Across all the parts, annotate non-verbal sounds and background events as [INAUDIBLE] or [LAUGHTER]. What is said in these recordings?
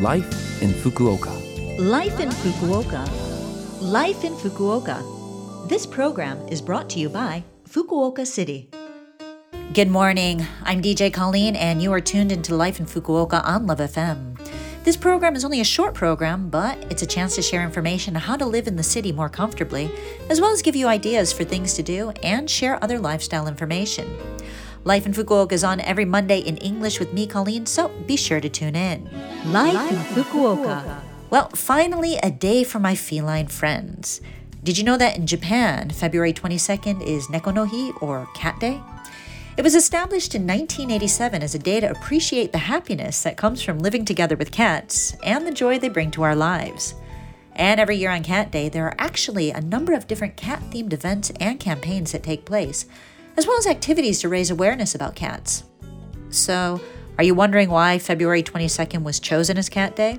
Life in Fukuoka. Life in Fukuoka. Life in Fukuoka. This program is brought to you by Fukuoka City. Good morning. I'm DJ Colleen, and you are tuned into Life in Fukuoka on Love FM. This program is only a short program, but it's a chance to share information on how to live in the city more comfortably, as well as give you ideas for things to do and share other lifestyle information. Life in Fukuoka is on every Monday in English with me, Colleen, so be sure to tune in. Life, in Fukuoka. Well, finally, a day for my feline friends. Did you know that in Japan, February 22nd is Neko no Hi, or Cat Day? It was established in 1987 as a day to appreciate the happiness that comes from living together with cats and the joy they bring to our lives. And every year on Cat Day, there are actually a number of different cat themed events and campaigns that take place as well as activities to raise awareness about cats. So, are you wondering why February 22nd was chosen as Cat Day?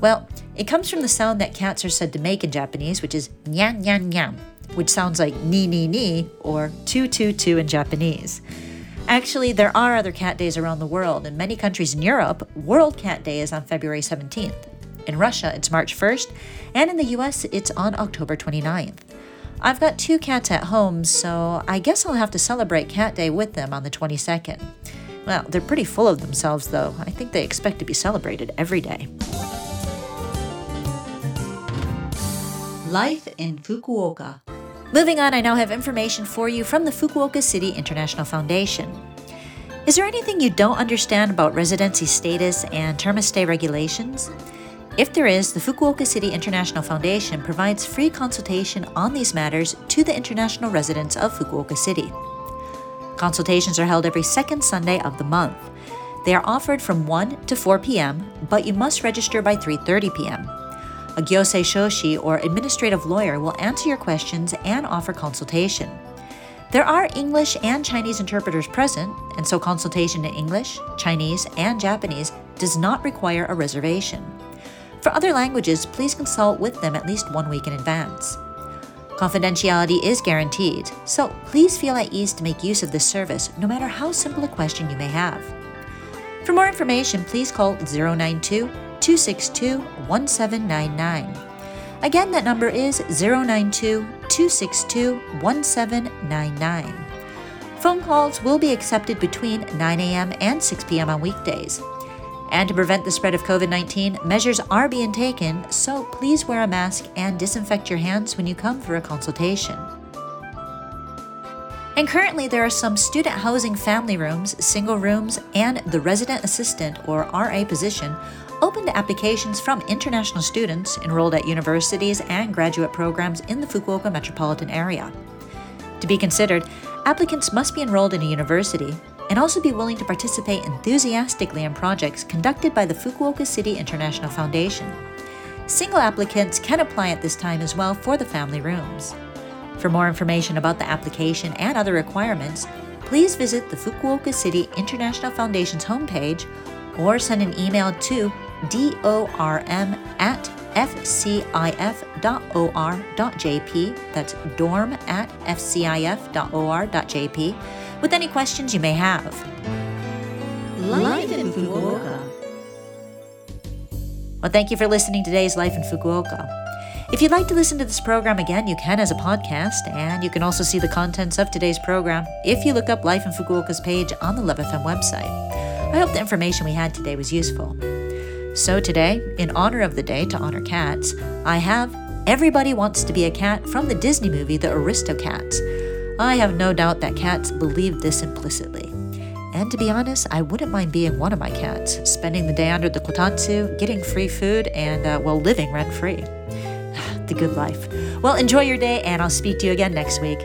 Well, it comes from the sound that cats are said to make in Japanese, which is nyan nyan nyan, which sounds like ni ni ni or tu tu tu in Japanese. Actually, there are other cat days around the world. In many countries in Europe, World Cat Day is on February 17th. In Russia, it's March 1st, and in the US, it's on October 29th. I've got two cats at home, so I guess I'll have to celebrate Cat Day with them on the 22nd. Well, they're pretty full of themselves, though. I think they expect to be celebrated every day. Life in Fukuoka. Moving on, I now have information for you from the Fukuoka City International Foundation. Is there anything you don't understand about residency status and term of stay regulations? If there is, the Fukuoka City International Foundation provides free consultation on these matters to the international residents of Fukuoka City. Consultations are held every second Sunday of the month. They are offered from 1 to 4 p.m., but you must register by 3:30 p.m. A gyosei shoshi or administrative lawyer will answer your questions and offer consultation. There are English and Chinese interpreters present, and so consultation in English, Chinese, and Japanese does not require a reservation. For other languages, please consult with them at least one week in advance. Confidentiality is guaranteed, so please feel at ease to make use of this service no matter how simple a question you may have. For more information, please call 092 262 1799. Again, that number is 092 262 1799. Phone calls will be accepted between 9 a.m. and 6 p.m. on weekdays. And to prevent the spread of COVID 19, measures are being taken, so please wear a mask and disinfect your hands when you come for a consultation. And currently, there are some student housing family rooms, single rooms, and the resident assistant or RA position open to applications from international students enrolled at universities and graduate programs in the Fukuoka metropolitan area. To be considered, applicants must be enrolled in a university, and also be willing to participate enthusiastically in projects conducted by the Fukuoka City International Foundation. Single applicants can apply at this time as well for the family rooms. For more information about the application and other requirements, please visit the Fukuoka City International Foundation's homepage or send an email to dorm at fcif.or.jp. That's dorm at fcif.or.jp with any questions you may have. Life in Fukuoka. Well, thank you for listening to today's Life in Fukuoka. If you'd like to listen to this program again, you can as a podcast, and you can also see the contents of today's program if you look up Life in Fukuoka's page on the Love FM website. I hope the information we had today was useful. So, today, in honor of the day to honor cats, I have Everybody Wants to Be a Cat from the Disney movie The Aristocats. I have no doubt that cats believe this implicitly. And to be honest, I wouldn't mind being one of my cats, spending the day under the kotatsu, getting free food, and, uh, well, living rent free. [SIGHS] the good life. Well, enjoy your day, and I'll speak to you again next week.